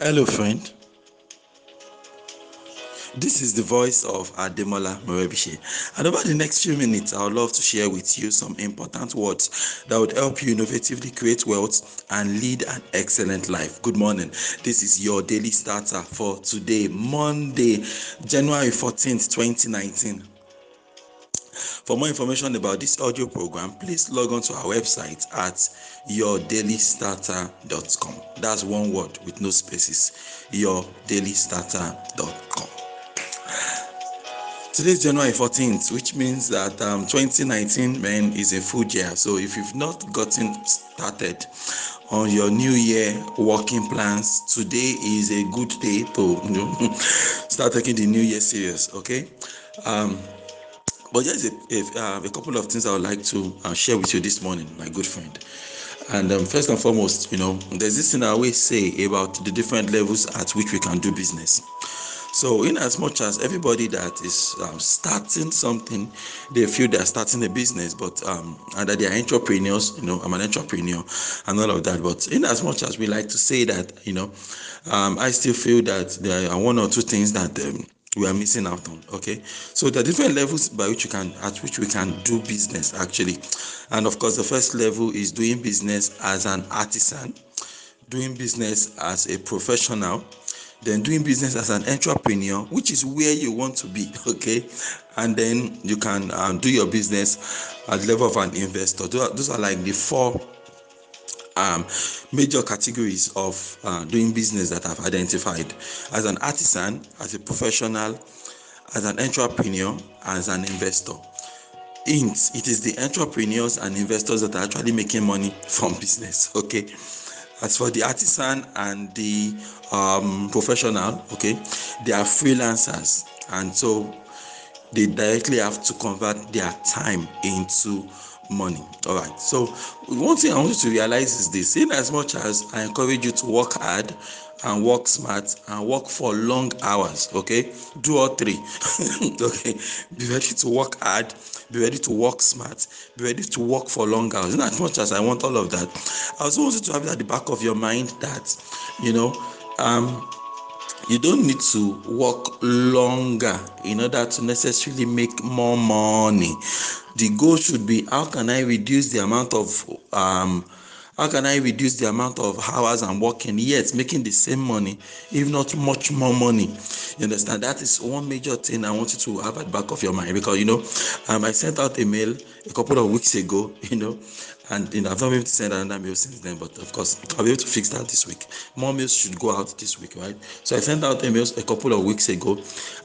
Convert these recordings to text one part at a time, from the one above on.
Hello, friend. This is the voice of Ademola Morebishe. And over the next few minutes, I would love to share with you some important words that would help you innovatively create wealth and lead an excellent life. Good morning. This is your daily starter for today, Monday, January 14th, 2019. For more information about this audio program, please log on to our website at yourdailystarter.com. That's one word with no spaces. Yourdailystarter.com. Today is January 14th, which means that um, 2019 man is a full year. So if you've not gotten started on your new year working plans, today is a good day to you know, start taking the new year serious. Okay. Um, but there's a, a, uh, a, couple of things I would like to uh, share with you this morning, my good friend. And um, first and foremost, you know, there's this thing I always say about the different levels at which we can do business. So, in as much as everybody that is um, starting something, they feel they're starting a business, but um, and that they are entrepreneurs, you know, I'm an entrepreneur and all of that. But in as much as we like to say that, you know, um, I still feel that there are one or two things that um, we are missing out on okay? So the different levels by which you can at which we can do business actually. And of course the first level is doing business as an artisan doing business as a professional then doing business as an entrepreneur which is where you want to be okay? And then you can um, do your business at the level of an investor. Those are, those are like the four um, major categories of uh, doing business that I've identified as an artisan, as a professional, as an entrepreneur, as an investor. Int, it is the entrepreneurs and investors that are actually making money from business. Okay. As for the artisan and the um, professional, okay, they are freelancers, and so they directly have to convert their time into money. All right. So one thing I want you to realize is this: in as much as I encourage you to work hard and work smart and work for long hours, okay, do all three. okay, be ready to work hard, be ready to work smart, be ready to work for long hours. In as much as I want all of that, I also want you to have it at the back of your mind that you know. Um, you don't need to work longer in order to necessarily make more money. The goal should be how can i reduce the amount of um, how can i reduce the amount of hours i'm working yet making the same money if not much more money you understand that is one major thing i want you to have at the back of your mind because you know um, i sent out a mail a couple of weeks ago you know and you know, I've not been able to send another mail since then, but of course, I'll be able to fix that this week. More mails should go out this week, right? So I sent out emails a couple of weeks ago,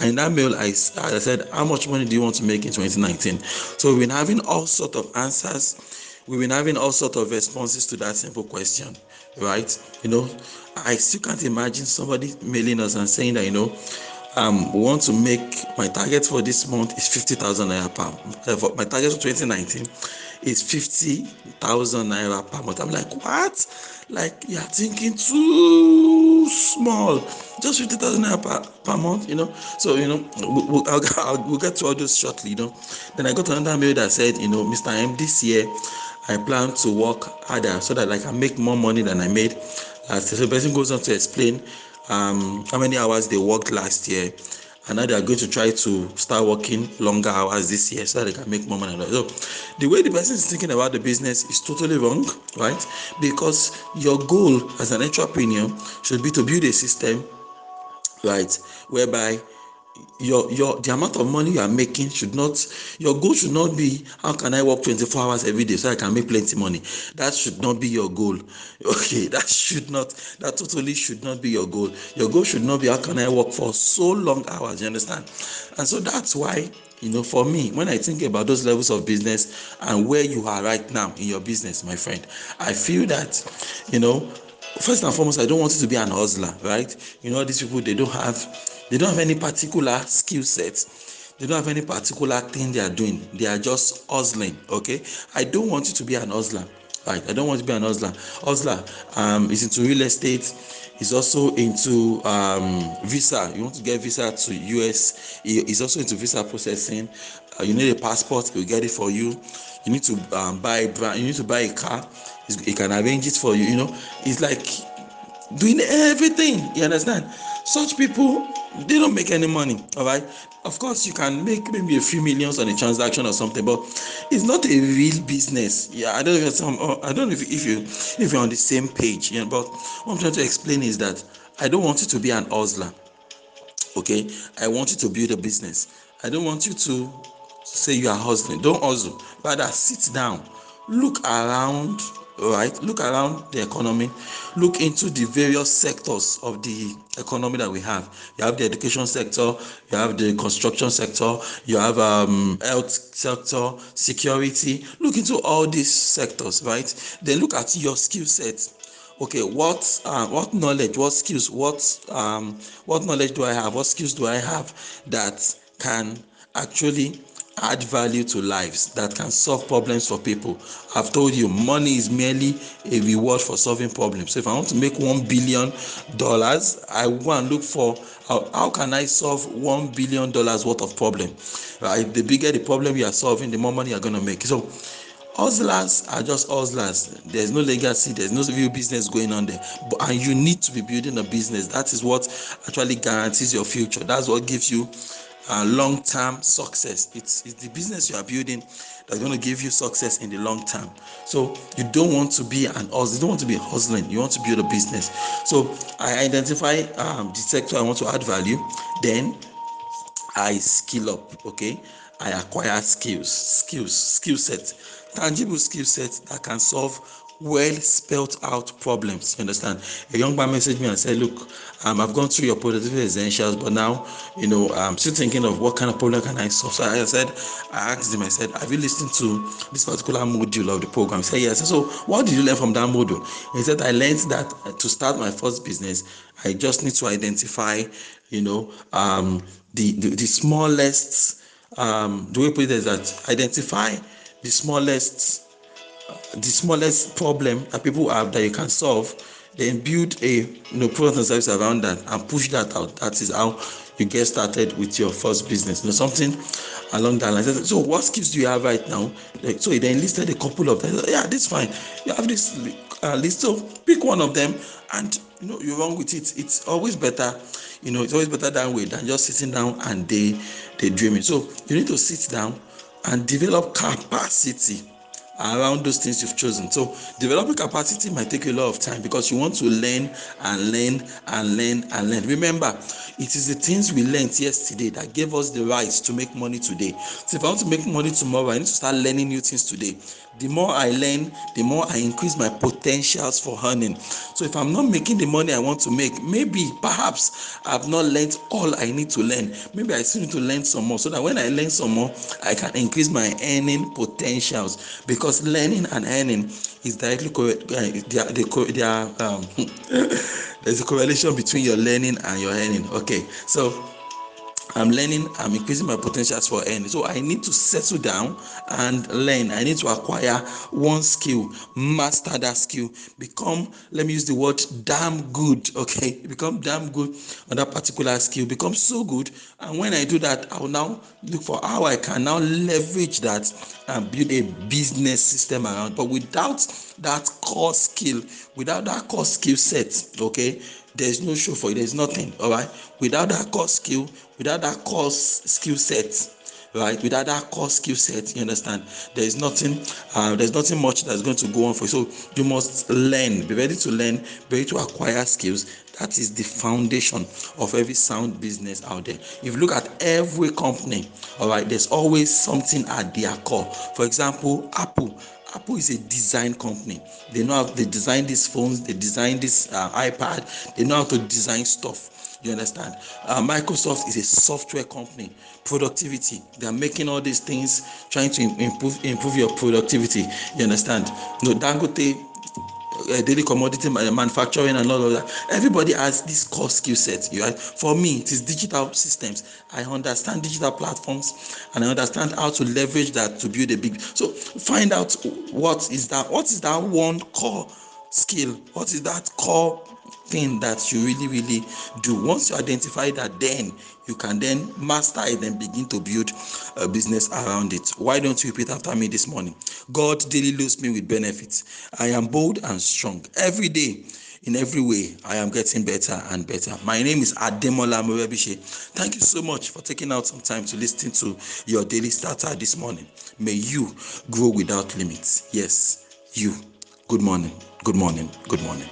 and in that mail, I, I said, How much money do you want to make in 2019? So we've been having all sort of answers, we've been having all sorts of responses to that simple question, right? You know, I still can't imagine somebody mailing us and saying that, you know, um, want to make my target for this month is 50,000 naira per uh, my target for 2019 is 50,000 naira per month. I'm like, what? Like, you're thinking too small. Just 50,000 naira per, per month, you know? So, you know, we'll, I'll, I'll, we'll get to all those shortly, you know? Then I got another mail that said, you know, Mr. M, this year I plan to work harder so that I can make more money than I made. So the person goes on to explain um, how many hours they worked last year and now they are going to try to start working longer hours this year so that they can make more money. So the way the person is thinking about the business is totally wrong, right? Because your goal as an entrepreneur should be to build a system, right, whereby your your the amount of money you are making should not your goal should not be how can i work 24 hours every day so i can make plenty money? That should not be your goal. Okay that should not that totally should not be your goal. Your goal should not be how can i work for so long hours you understand? And so that's why you know for me when i think about those levels of business and where you are right now in your business my friend i feel that you know first and foremost i don't want you to be an hustler right? You know these people they don't have they don't have any particular skill set. They don't have any particular thing they are doing. They are just hustling okay? I don't want you to be an hustler. Right i don't want to be an hustler. Hustler um is into real estate. He's also into um, visa. You want to get visa to us he is also into visa processing. Uh, you need a passport we get it for you. You need to um, buy brand you need to buy a car. He can arrange it for you you know? It's like doing everything you understand such people they don't make any money all right? Of course you can make maybe a few millions on a transaction or something but it's not a real business. Yeah i don't know some uh, i don't know if, if you if you're on the same page know but what i'm trying to explain is that i don't want you to be an hustler okay? I want you to build a business. I don't want you to say you are hustling. Don't hustle. Rather sit down look around right? Look around the economy. Look into the various sectors of the economy that we have. You have the education sector you have the construction sector you have um, health sector security. Look into all these sectors right? Then look at your skill set. Okay what uh, what knowledge what skills what um, what knowledge do i have? What skills do i have that can actually add value to lives that can solve problems for people. I've told you money is merely a reward for solving problems. So if i want to make one billion dollars i go and look for how, how can i solve one billion dollars worth of problem? Right? The bigger the problem you are solving the more money you're to make. So hustlers are just hustlers. There's no legacy there's no real business going on there. But and you need to be building a business. That is what actually guarantees your future. That's what gives you uh, long-term success. It's, it's the business you are building that's going to give you success in the long term. So you don't want to be an hustler. You don't want to be hustling. You want to build a business. So I identify um, the sector I want to add value. Then I skill up. Okay, I acquire skills, skills, skill set, tangible skill sets that can solve well spelled out problems. You understand? A young man messaged me and said, Look, um, I've gone through your productivity essentials, but now, you know, I'm still thinking of what kind of problem can I solve. So I said, I asked him, I said, Have you listened to this particular module of the program? He said, Yes. So, what did you learn from that module? He said, I learned that to start my first business, I just need to identify, you know, um, the, the, the smallest, um, the way put it is that identify the smallest the smallest problem that people have that you can solve then build a you know product and service around that and push that out. That is how you get started with your first business you know something along that line. So what skills do you have right now? Like, so he then listed a couple of them. Yeah this fine. You have this uh, list. So pick one of them and you know you run with it. It's always better you know it's always better that way than just sitting down and they they dreaming so you need to sit down and develop capacity around those things you've chosen. So developing capacity might take a lot of time because you want to learn and learn and learn and learn. Remember, it is the things we learned yesterday that gave us the right to make money today. So if I want to make money tomorrow, I need to start learning new things today. The more I learn, the more I increase my potentials for earning. So if I'm not making the money I want to make, maybe perhaps I've not learned all I need to learn. Maybe I still need to learn some more so that when I learn some more, I can increase my earning potentials because learning and earning is directly co- uh, they are, um, there's a correlation between your learning and your earning okay so I'm learning, I'm increasing my potentials for earning. So I need to settle down and learn. I need to acquire one skill, master that skill, become, let me use the word damn good. Okay, become damn good on that particular skill, become so good. And when I do that, I'll now look for how I can now leverage that and build a business system around. But without that core skill, without that core skill set, okay, there's no show for you. There's nothing all right? Without that core skill without that core skill set right? Without that core skill set you understand? There is nothing uh, there's nothing much that's going to go on for you. So you must learn be ready to learn be ready to acquire skills. That is the foundation of every sound business out there. If you look at every company all right there's always something at their core. For example apple Apple is a design company. They know how they design these phones, they design this uh, iPad, they know how to design stuff. You understand? Uh, Microsoft is a software company. Productivity. They are making all these things, trying to improve improve your productivity. You understand? No, Dangote uh, daily commodity manufacturing and all of that. Everybody has this core skill set. You Right? For me, it is digital systems. I understand digital platforms and I understand how to leverage that to build a big. So find out what is that. What is that one core skill? What is that core thing that you really really do. Once you identify that then you can then master it and begin to build a business around it. Why don't you repeat after me this morning? God daily loads me with benefits. I am bold and strong. Every day in every way i am getting better and better. My name is ademola morebishe thank you so much for taking out some time to listen to your daily starter this morning. May you grow without limits. Yes you. Good morning. Good morning. Good morning